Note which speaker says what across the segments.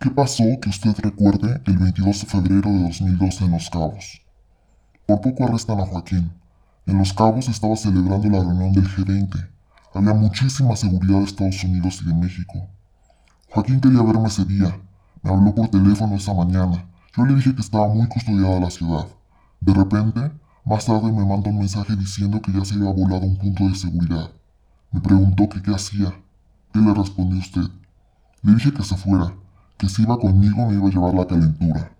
Speaker 1: ¿Qué pasó que usted recuerde el 22 de febrero de 2012 en Los Cabos? Por poco arrestan a Joaquín. En Los Cabos estaba celebrando la reunión del G20. Había muchísima seguridad de Estados Unidos y de México. Joaquín quería verme ese día. Me habló por teléfono esa mañana. Yo le dije que estaba muy custodiada la ciudad. De repente, más tarde me mandó un mensaje diciendo que ya se había volado un punto de seguridad. Me preguntó que qué hacía. ¿Qué le respondió usted? Le dije que se fuera, que si iba conmigo me iba a llevar la calentura.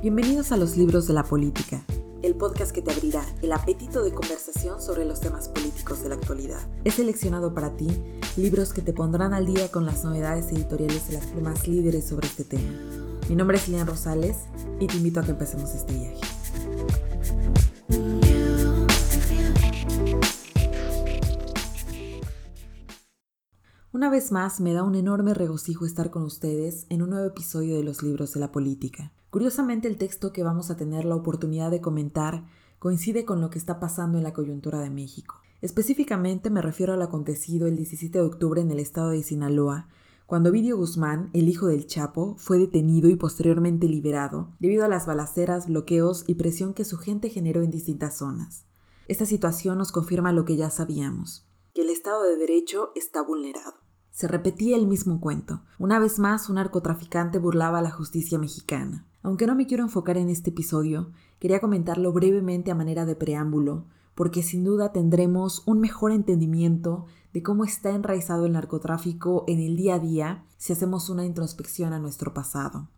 Speaker 2: Bienvenidos a los libros de la política, el podcast que te abrirá el apetito de conversación sobre los temas políticos de la actualidad. He seleccionado para ti libros que te pondrán al día con las novedades editoriales de las plumas líderes sobre este tema. Mi nombre es Lilian Rosales y te invito a que empecemos este viaje. Una vez más, me da un enorme regocijo estar con ustedes en un nuevo episodio de los libros de la política. Curiosamente, el texto que vamos a tener la oportunidad de comentar coincide con lo que está pasando en la coyuntura de México. Específicamente me refiero al acontecido el 17 de octubre en el estado de Sinaloa, cuando Vidio Guzmán, el hijo del Chapo, fue detenido y posteriormente liberado debido a las balaceras, bloqueos y presión que su gente generó en distintas zonas. Esta situación nos confirma lo que ya sabíamos, que el Estado de Derecho está vulnerado. Se repetía el mismo cuento. Una vez más, un narcotraficante burlaba a la justicia mexicana. Aunque no me quiero enfocar en este episodio, quería comentarlo brevemente a manera de preámbulo, porque sin duda tendremos un mejor entendimiento de cómo está enraizado el narcotráfico en el día a día si hacemos una introspección a nuestro pasado.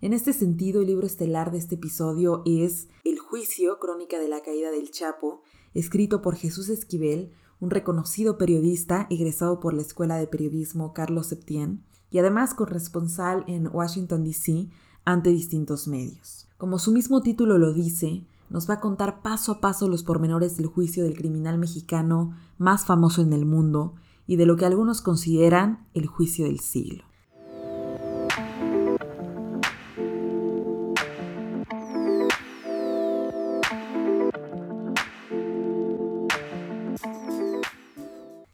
Speaker 2: En este sentido, el libro estelar de este episodio es El juicio, crónica de la caída del Chapo, escrito por Jesús Esquivel, un reconocido periodista egresado por la Escuela de Periodismo Carlos Septién y además corresponsal en Washington, D.C. ante distintos medios. Como su mismo título lo dice, nos va a contar paso a paso los pormenores del juicio del criminal mexicano más famoso en el mundo y de lo que algunos consideran el juicio del siglo.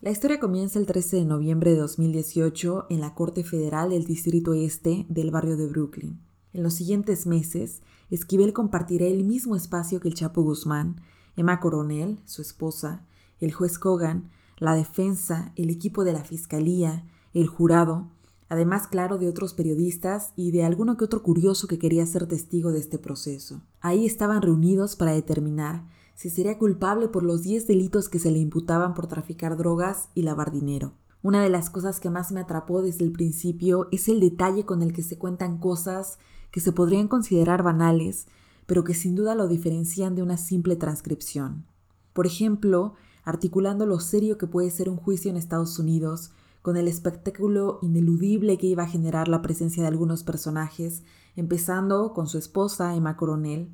Speaker 2: La historia comienza el 13 de noviembre de 2018 en la Corte Federal del Distrito Este del barrio de Brooklyn. En los siguientes meses, Esquivel compartirá el mismo espacio que el Chapo Guzmán, Emma Coronel, su esposa, el juez Kogan, la defensa, el equipo de la fiscalía, el jurado, además, claro, de otros periodistas y de alguno que otro curioso que quería ser testigo de este proceso. Ahí estaban reunidos para determinar si sería culpable por los 10 delitos que se le imputaban por traficar drogas y lavar dinero. Una de las cosas que más me atrapó desde el principio es el detalle con el que se cuentan cosas que se podrían considerar banales, pero que sin duda lo diferencian de una simple transcripción. Por ejemplo, articulando lo serio que puede ser un juicio en Estados Unidos, con el espectáculo ineludible que iba a generar la presencia de algunos personajes, empezando con su esposa, Emma Coronel,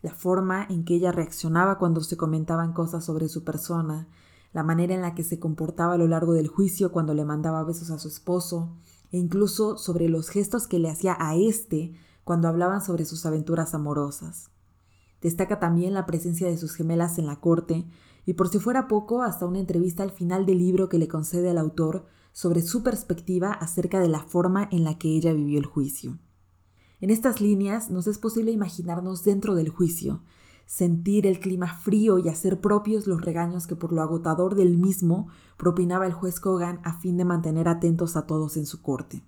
Speaker 2: la forma en que ella reaccionaba cuando se comentaban cosas sobre su persona, la manera en la que se comportaba a lo largo del juicio cuando le mandaba besos a su esposo, e incluso sobre los gestos que le hacía a éste cuando hablaban sobre sus aventuras amorosas. Destaca también la presencia de sus gemelas en la corte, y por si fuera poco, hasta una entrevista al final del libro que le concede al autor sobre su perspectiva acerca de la forma en la que ella vivió el juicio. En estas líneas nos es posible imaginarnos dentro del juicio, sentir el clima frío y hacer propios los regaños que por lo agotador del mismo propinaba el juez Kogan a fin de mantener atentos a todos en su corte.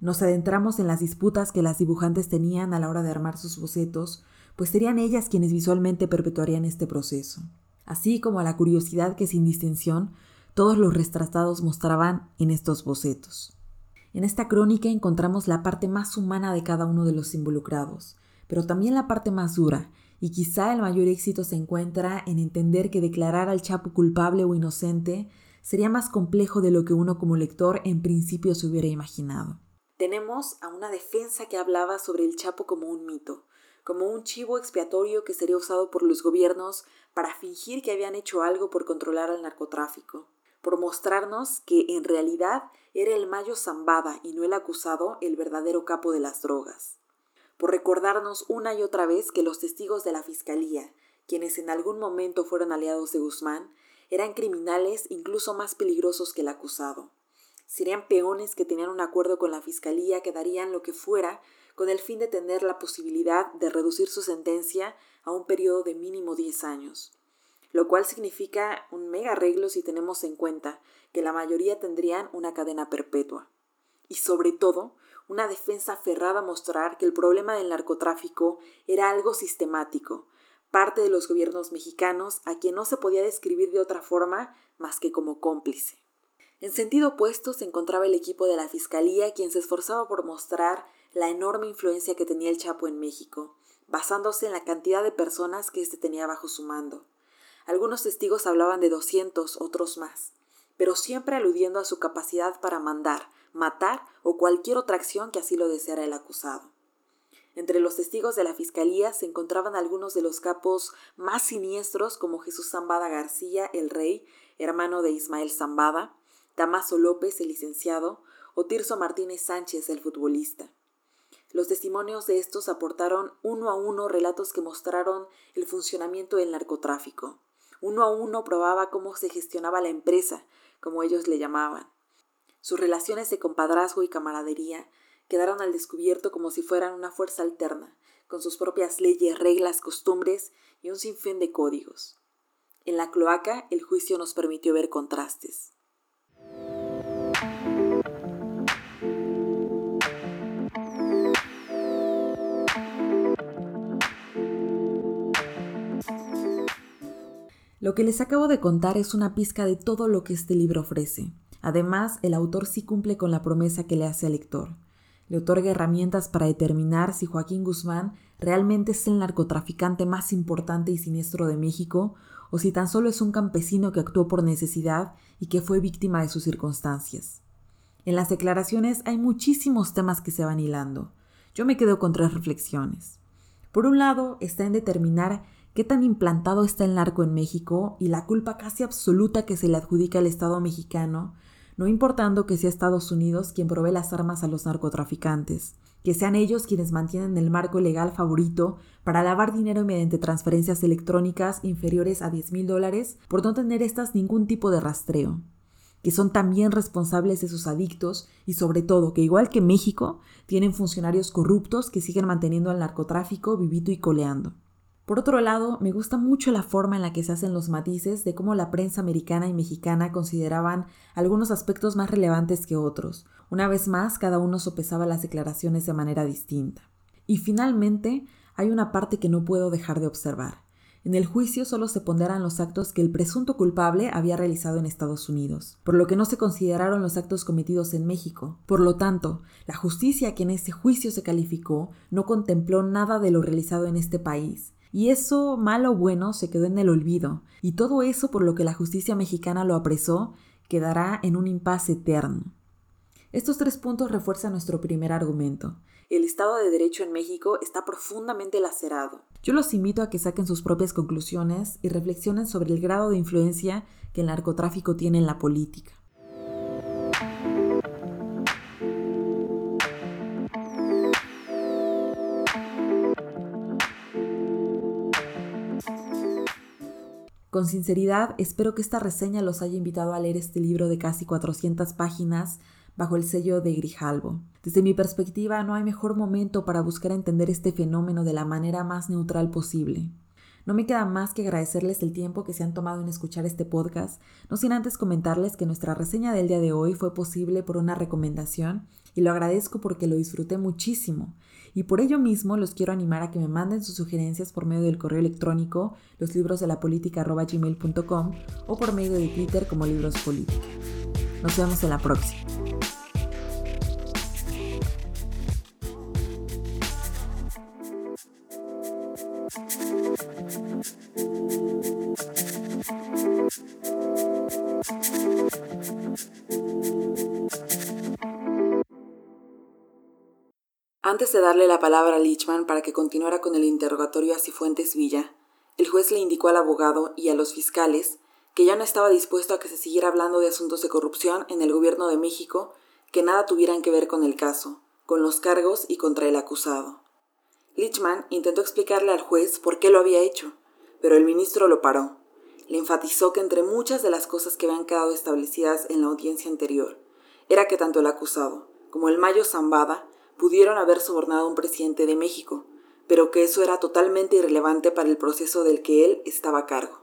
Speaker 2: Nos adentramos en las disputas que las dibujantes tenían a la hora de armar sus bocetos, pues serían ellas quienes visualmente perpetuarían este proceso, así como a la curiosidad que sin distinción todos los retratados mostraban en estos bocetos. En esta crónica encontramos la parte más humana de cada uno de los involucrados, pero también la parte más dura, y quizá el mayor éxito se encuentra en entender que declarar al Chapo culpable o inocente sería más complejo de lo que uno como lector en principio se hubiera imaginado. Tenemos a una defensa que hablaba sobre el Chapo como un mito, como un chivo expiatorio que sería usado por los gobiernos para fingir que habían hecho algo por controlar al narcotráfico por mostrarnos que en realidad era el Mayo Zambada y no el acusado el verdadero capo de las drogas. por recordarnos una y otra vez que los testigos de la Fiscalía, quienes en algún momento fueron aliados de Guzmán, eran criminales incluso más peligrosos que el acusado. Serían peones que tenían un acuerdo con la Fiscalía que darían lo que fuera con el fin de tener la posibilidad de reducir su sentencia a un periodo de mínimo 10 años, lo cual significa un mega arreglo si tenemos en cuenta que la mayoría tendrían una cadena perpetua. Y sobre todo, una defensa aferrada a mostrar que el problema del narcotráfico era algo sistemático, parte de los gobiernos mexicanos a quien no se podía describir de otra forma más que como cómplice. En sentido opuesto se encontraba el equipo de la Fiscalía, quien se esforzaba por mostrar la enorme influencia que tenía el Chapo en México, basándose en la cantidad de personas que éste tenía bajo su mando. Algunos testigos hablaban de 200, otros más, pero siempre aludiendo a su capacidad para mandar, matar o cualquier otra acción que así lo deseara el acusado. Entre los testigos de la Fiscalía se encontraban algunos de los capos más siniestros como Jesús Zambada García, el rey, hermano de Ismael Zambada, Damaso López, el licenciado, o Tirso Martínez Sánchez, el futbolista. Los testimonios de estos aportaron uno a uno relatos que mostraron el funcionamiento del narcotráfico. Uno a uno probaba cómo se gestionaba la empresa, como ellos le llamaban. Sus relaciones de compadrazgo y camaradería quedaron al descubierto como si fueran una fuerza alterna, con sus propias leyes, reglas, costumbres y un sinfín de códigos. En la cloaca el juicio nos permitió ver contrastes. Lo que les acabo de contar es una pizca de todo lo que este libro ofrece. Además, el autor sí cumple con la promesa que le hace al lector le otorga herramientas para determinar si Joaquín Guzmán realmente es el narcotraficante más importante y siniestro de México o si tan solo es un campesino que actuó por necesidad y que fue víctima de sus circunstancias. En las declaraciones hay muchísimos temas que se van hilando. Yo me quedo con tres reflexiones. Por un lado, está en determinar qué tan implantado está el narco en México y la culpa casi absoluta que se le adjudica al Estado mexicano no importando que sea Estados Unidos quien provee las armas a los narcotraficantes, que sean ellos quienes mantienen el marco legal favorito para lavar dinero mediante transferencias electrónicas inferiores a 10 mil dólares por no tener estas ningún tipo de rastreo, que son también responsables de sus adictos y sobre todo que igual que México tienen funcionarios corruptos que siguen manteniendo al narcotráfico vivito y coleando. Por otro lado, me gusta mucho la forma en la que se hacen los matices de cómo la prensa americana y mexicana consideraban algunos aspectos más relevantes que otros. Una vez más, cada uno sopesaba las declaraciones de manera distinta. Y finalmente, hay una parte que no puedo dejar de observar. En el juicio solo se ponderan los actos que el presunto culpable había realizado en Estados Unidos, por lo que no se consideraron los actos cometidos en México. Por lo tanto, la justicia que en ese juicio se calificó no contempló nada de lo realizado en este país, y eso, malo o bueno, se quedó en el olvido, y todo eso por lo que la justicia mexicana lo apresó, quedará en un impasse eterno. Estos tres puntos refuerzan nuestro primer argumento. El Estado de Derecho en México está profundamente lacerado. Yo los invito a que saquen sus propias conclusiones y reflexionen sobre el grado de influencia que el narcotráfico tiene en la política. Con sinceridad, espero que esta reseña los haya invitado a leer este libro de casi 400 páginas bajo el sello de Grijalbo. Desde mi perspectiva, no hay mejor momento para buscar entender este fenómeno de la manera más neutral posible. No me queda más que agradecerles el tiempo que se han tomado en escuchar este podcast, no sin antes comentarles que nuestra reseña del día de hoy fue posible por una recomendación y lo agradezco porque lo disfruté muchísimo. Y por ello mismo los quiero animar a que me manden sus sugerencias por medio del correo electrónico loslibrosdelapolítica.gmail.com o por medio de Twitter como Libros Política. Nos vemos en la próxima. Antes de darle la palabra a Lichman para que continuara con el interrogatorio a Cifuentes Villa, el juez le indicó al abogado y a los fiscales que ya no estaba dispuesto a que se siguiera hablando de asuntos de corrupción en el gobierno de México que nada tuvieran que ver con el caso, con los cargos y contra el acusado. Lichman intentó explicarle al juez por qué lo había hecho, pero el ministro lo paró. Le enfatizó que entre muchas de las cosas que habían quedado establecidas en la audiencia anterior, era que tanto el acusado como el Mayo Zambada pudieron haber sobornado a un presidente de México, pero que eso era totalmente irrelevante para el proceso del que él estaba a cargo.